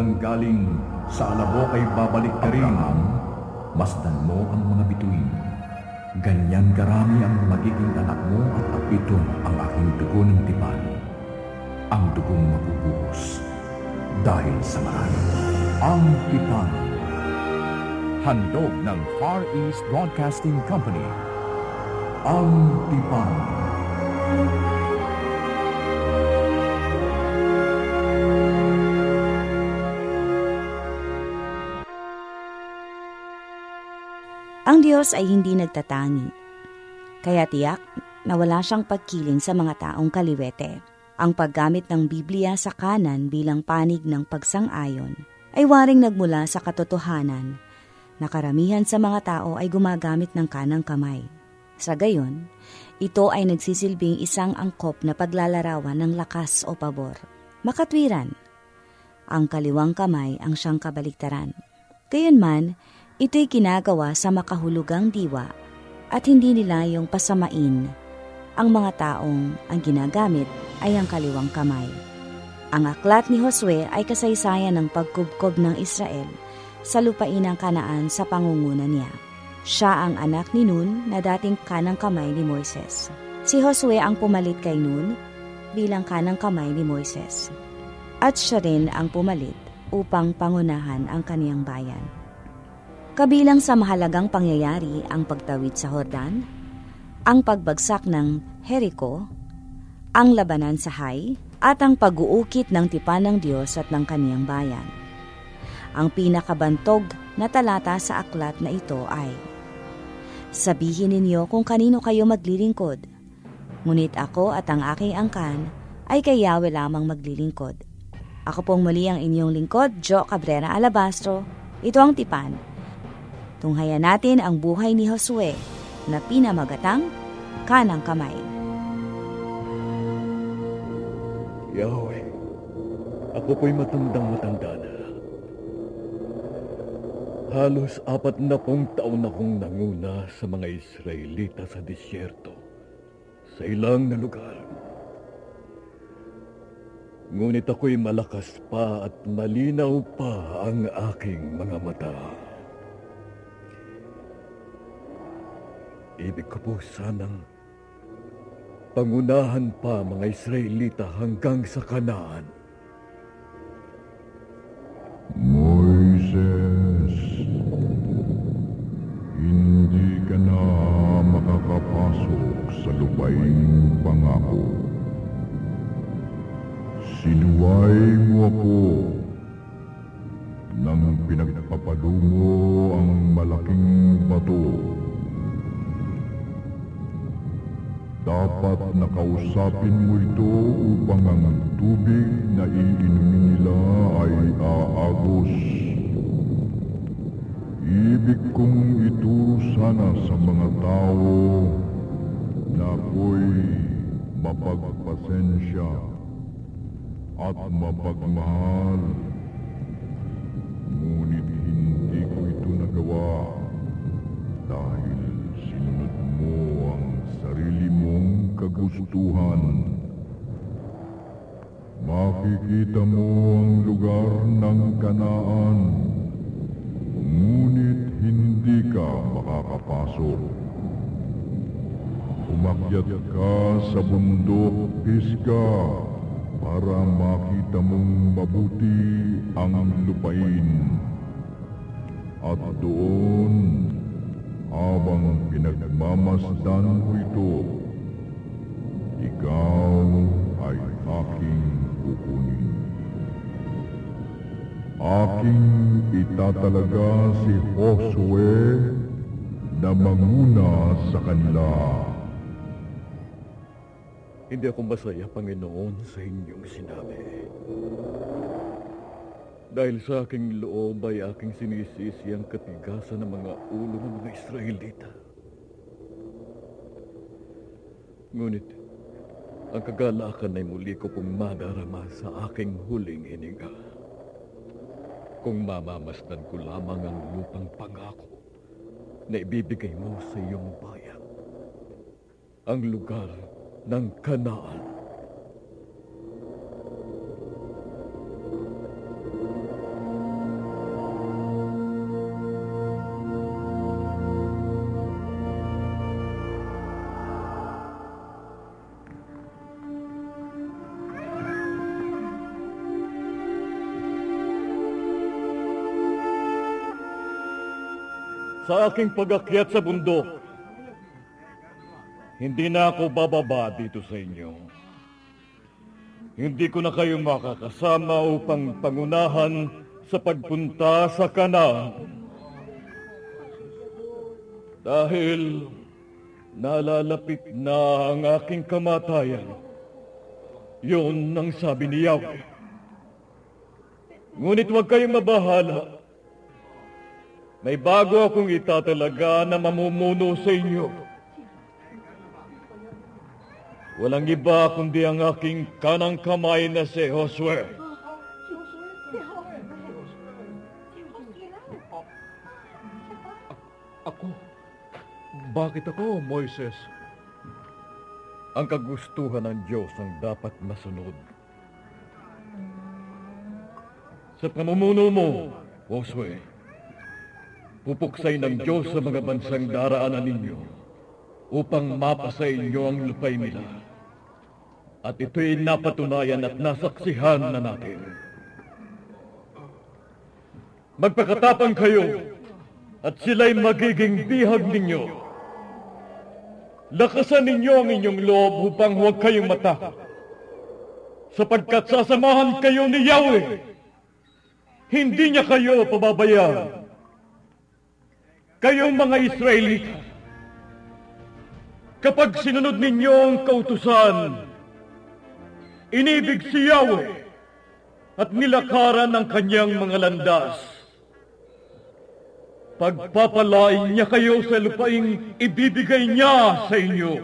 nanggaling sa alabok ay babalik ka rin. Masdan mo ang mga bituin. Ganyan karami ang magiging anak mo at ito ang aking dugo ng tipan. Ang dugong mabubuhos dahil sa marami. Ang tipan. Handog ng Far East Broadcasting Company. Ang tipan. Ang Diyos ay hindi nagtatangi. Kaya tiyak na wala siyang pagkiling sa mga taong kaliwete. Ang paggamit ng Biblia sa kanan bilang panig ng pagsang-ayon ay waring nagmula sa katotohanan na karamihan sa mga tao ay gumagamit ng kanang kamay. Sa gayon, ito ay nagsisilbing isang angkop na paglalarawan ng lakas o pabor. Makatwiran, ang kaliwang kamay ang siyang kabaliktaran. Gayunman, ito'y ginagawa sa makahulugang diwa at hindi nila yung pasamain. Ang mga taong ang ginagamit ay ang kaliwang kamay. Ang aklat ni Josue ay kasaysayan ng pagkubkob ng Israel sa lupain ng kanaan sa pangunguna niya. Siya ang anak ni Nun na dating kanang kamay ni Moises. Si Josue ang pumalit kay Nun bilang kanang kamay ni Moises. At siya rin ang pumalit upang pangunahan ang kaniyang bayan. Kabilang sa mahalagang pangyayari ang pagtawid sa Hordan, ang pagbagsak ng Jericho, ang labanan sa Hay, at ang pag-uukit ng tipan ng Diyos at ng kaniyang bayan. Ang pinakabantog na talata sa aklat na ito ay, Sabihin ninyo kung kanino kayo maglilingkod, ngunit ako at ang aking angkan ay kay Yahweh lamang maglilingkod. Ako pong muli ang inyong lingkod, Jo Cabrera Alabastro. Ito ang tipan. Tunghayan natin ang buhay ni Josue na pinamagatang kanang kamay. Yahweh, ako po'y matandang matanda na. Halos apat na pong taon akong nanguna sa mga Israelita sa disyerto, sa ilang na lugar. Ngunit ako'y malakas pa at malinaw pa ang aking mga mata. Ibig ko po sanang pangunahan pa mga Israelita hanggang sa kanaan. Moises, hindi ka na makakapasok sa lupaing pangako. Sinuway mo ako nang pinagpapadungo ang malaking bato. Dapat nakausapin mo ito upang ang tubig na iinumin nila ay aagos. Ibig kong ituro sana sa mga tao na ako'y mapagpasensya at mapagmahal. Kagustuhan. Makikita mo ang lugar ng kanaan, ngunit hindi ka makakapasok. Umakyat ka sa bundok, Pisga, para makita mong mabuti ang lupain. At doon, habang pinagmamasdan mo ito, ikaw ay aking kukunin. Aking itatalaga si Josue na manguna sa kanila. Hindi ako masaya, Panginoon, sa inyong sinabi. Dahil sa aking loob ay aking sinisisi ang katigasan ng mga ulo ng mga Israelita. Ngunit, ang kagalakan ay muli ko pong madarama sa aking huling hininga. Kung mamamasdan ko lamang ang lupang pangako na ibibigay mo sa iyong bayan. Ang lugar ng Kanaan. Sa aking pag-akyat sa bundok. Hindi na ako bababa dito sa inyo. Hindi ko na kayo makakasama upang pangunahan sa pagpunta sa kanan. Dahil nalalapit na ang aking kamatayan. Yun ang sabi ni Yahweh. Ngunit huwag kayong mabahala. May bago akong itatalaga na mamumuno sa inyo. Walang iba kundi ang aking kanang kamay na si Josue. Ako? Bakit ako, Moises? Ang kagustuhan ng Diyos ang dapat masunod. Sa pamumuno mo, Josue, pupuksay ng Diyos sa mga bansang daraanan ninyo upang mapasa inyo ang lupay nila. At ito'y napatunayan at nasaksihan na natin. Magpakatapang kayo at sila'y magiging bihag ninyo. Lakasan ninyo ang inyong loob upang huwag kayong matakot. Sapagkat sasamahan kayo ni Yahweh. Hindi niya kayo pababayaan. Kayong mga Israelita, kapag sinunod ninyo ang kautusan, inibig si Yahweh at nilakaran ang kanyang mga landas. Pagpapalain niya kayo sa lupaing ibibigay niya sa inyo.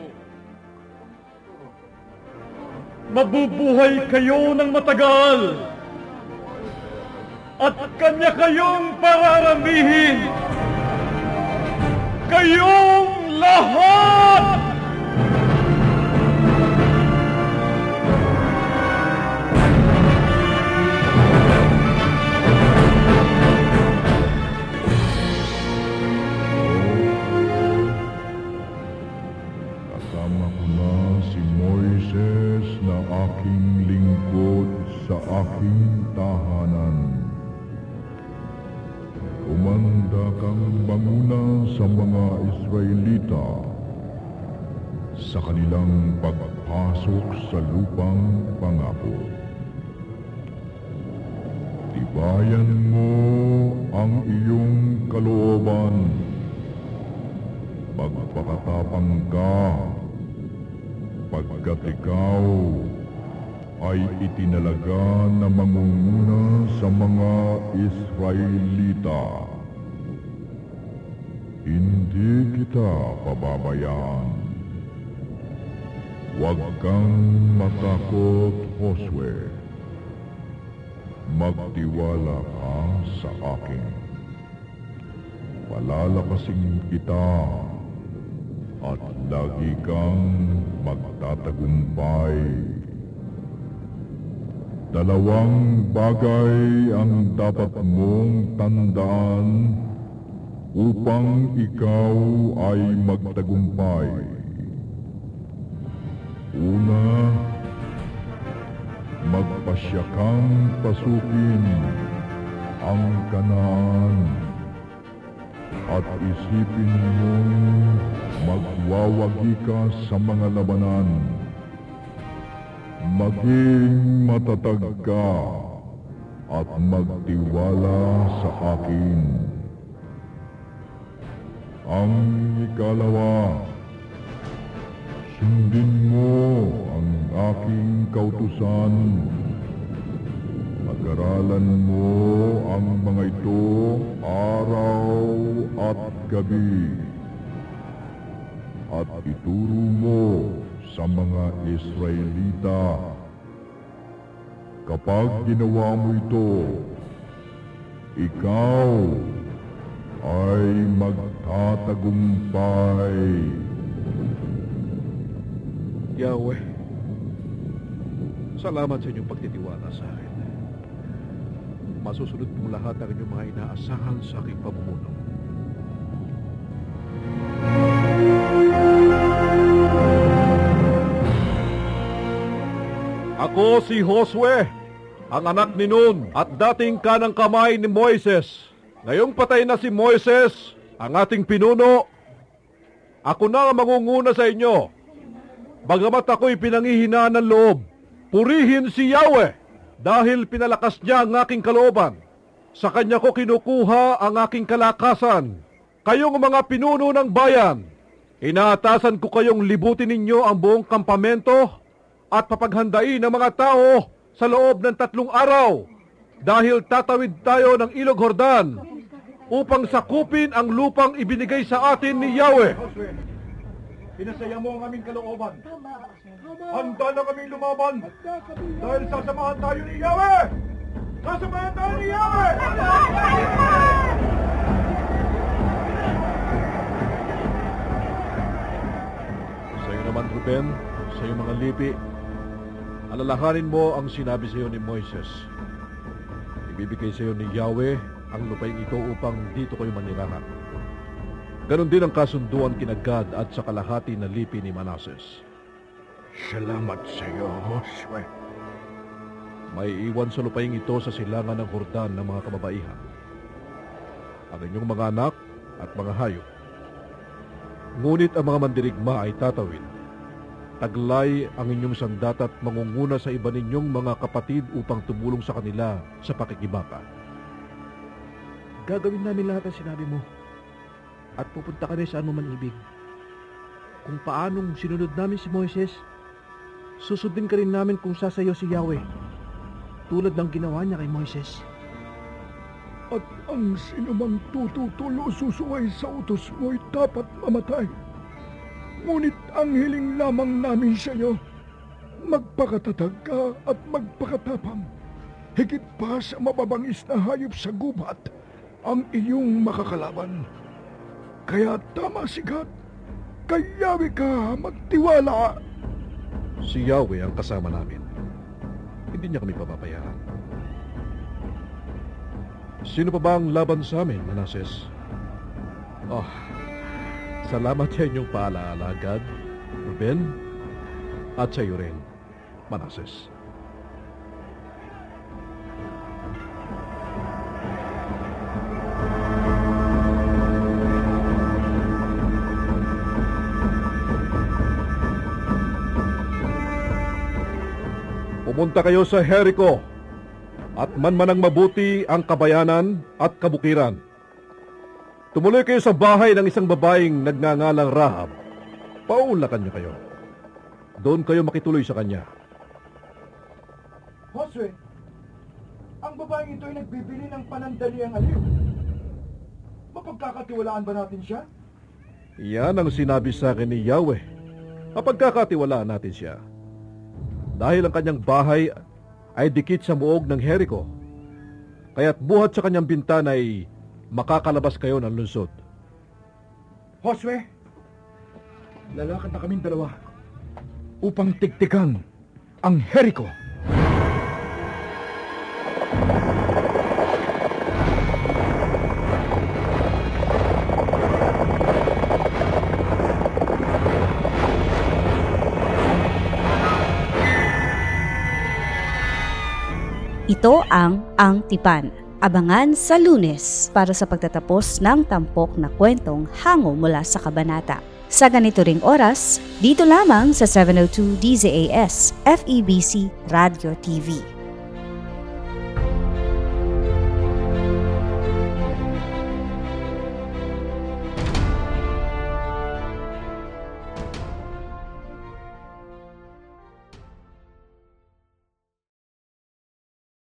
Mabubuhay kayo ng matagal at kanya kayong pararamihin. Kayong lahat! Kasama ko si Moises na aking lingkod sa aking tahanan. Umanda kang manguna sa mga Israelita sa kanilang pagpasok sa lupang pangako. Tibayan mo ang iyong kalooban Magpakatapang ka, pagkat ikaw ay itinalaga na mangunguna sa mga Israelita. Hindi kita pababayaan. Huwag kang matakot, Josue. Magtiwala ka sa akin. Palalakasin kita at lagi kang magtatagumpay. Dalawang bagay ang dapat mong tandaan upang ikaw ay magtagumpay. Una, magpasya kang pasukin ang kanaan at isipin mong magwawagi ka sa mga labanan. Maging matatag ka at magtiwala sa akin. Ang ikalawa, sundin mo ang aking kautusan Pag-aralan mo ang mga ito araw at gabi. At ituro mo sa mga Israelita. Kapag ginawa mo ito, ikaw ay magtatagumpay. Yahweh, salamat sa inyong pagtitiwala sa akin. Masusunod mo lahat ang inyong mga inaasahan sa aking pamumuno. Ako si Josue, ang anak ni Nun at dating kanang kamay ni Moises. Ngayong patay na si Moises, ang ating pinuno, ako na ang mangunguna sa inyo. Bagamat ako'y pinangihinaan ng loob, purihin si Yahweh dahil pinalakas niya ang aking kalooban. Sa kanya ko kinukuha ang aking kalakasan. Kayong mga pinuno ng bayan, inaatasan ko kayong libutin ninyo ang buong kampamento at papaghandain ang mga tao sa loob ng tatlong araw dahil tatawid tayo ng Ilog Hordan upang sakupin ang lupang ibinigay sa atin ni Yahweh. Pinasaya mo ang aming kalooban. Handa na kami lumaban dahil sasamahan tayo ni Yahweh! Sasamahan tayo ni Yahweh! Sa iyo naman, Ruben, sa mga lipi, alalahanin mo ang sinabi sa iyo ni Moises. Ibibigay sa iyo ni Yahweh ang lupain ito upang dito kayo manirahan. Ganon din ang kasunduan kina Gad at sa kalahati na lipi ni Manases. Salamat sa iyo, Josue. May iwan sa lupaing ito sa silangan ng Hordan ng mga kababaihan. Ang inyong mga anak at mga hayop. Ngunit ang mga mandirigma ay tatawid. Taglay ang inyong sandat at mangunguna sa iba ninyong mga kapatid upang tumulong sa kanila sa pakikibaka. Gagawin namin lahat ang sinabi mo. At pupunta kami saan mo man ibig. Kung paanong sinunod namin si Moises, susundin ka rin namin kung sasayo si Yahweh. Tulad ng ginawa niya kay Moises. At ang sinumang tututulo susungay sa utos mo'y dapat mamatay. Ngunit ang hiling lamang namin sa iyo, magpakatatag ka at magpakatapang. Higit pa sa mababangis na hayop sa gubat ang iyong makakalaban. Kaya tama sigat, kayawi ka magtiwala. Si Yahweh ang kasama namin. Hindi niya kami papabayaan. Sino pa ba ang laban sa amin, Manases? Oh, salamat sa inyong paalaala, Gad, Ruben, at sa iyo rin, Manases. Pumunta kayo sa Jericho at manmanang mabuti ang kabayanan at kabukiran. Tumuloy kayo sa bahay ng isang babaeng nagngangalang Rahab. Paulakan niyo kayo. Doon kayo makituloy sa kanya. Josue, ang babaeng ito ay nagbibili ng panandaliang aliw. Mapagkakatiwalaan ba natin siya? Yan ang sinabi sa akin ni Yahweh. Mapagkakatiwalaan natin siya. Dahil ang kanyang bahay ay dikit sa muog ng Jericho. Kaya't buhat sa kanyang bintana ay makakalabas kayo ng lungsod. Josue, lalakad na kaming dalawa upang tigtikan ang Jericho. Ito ang Ang Tipan. Abangan sa lunes para sa pagtatapos ng tampok na kwentong hango mula sa kabanata. Sa ganito ring oras, dito lamang sa 702 DZAS FEBC Radio TV.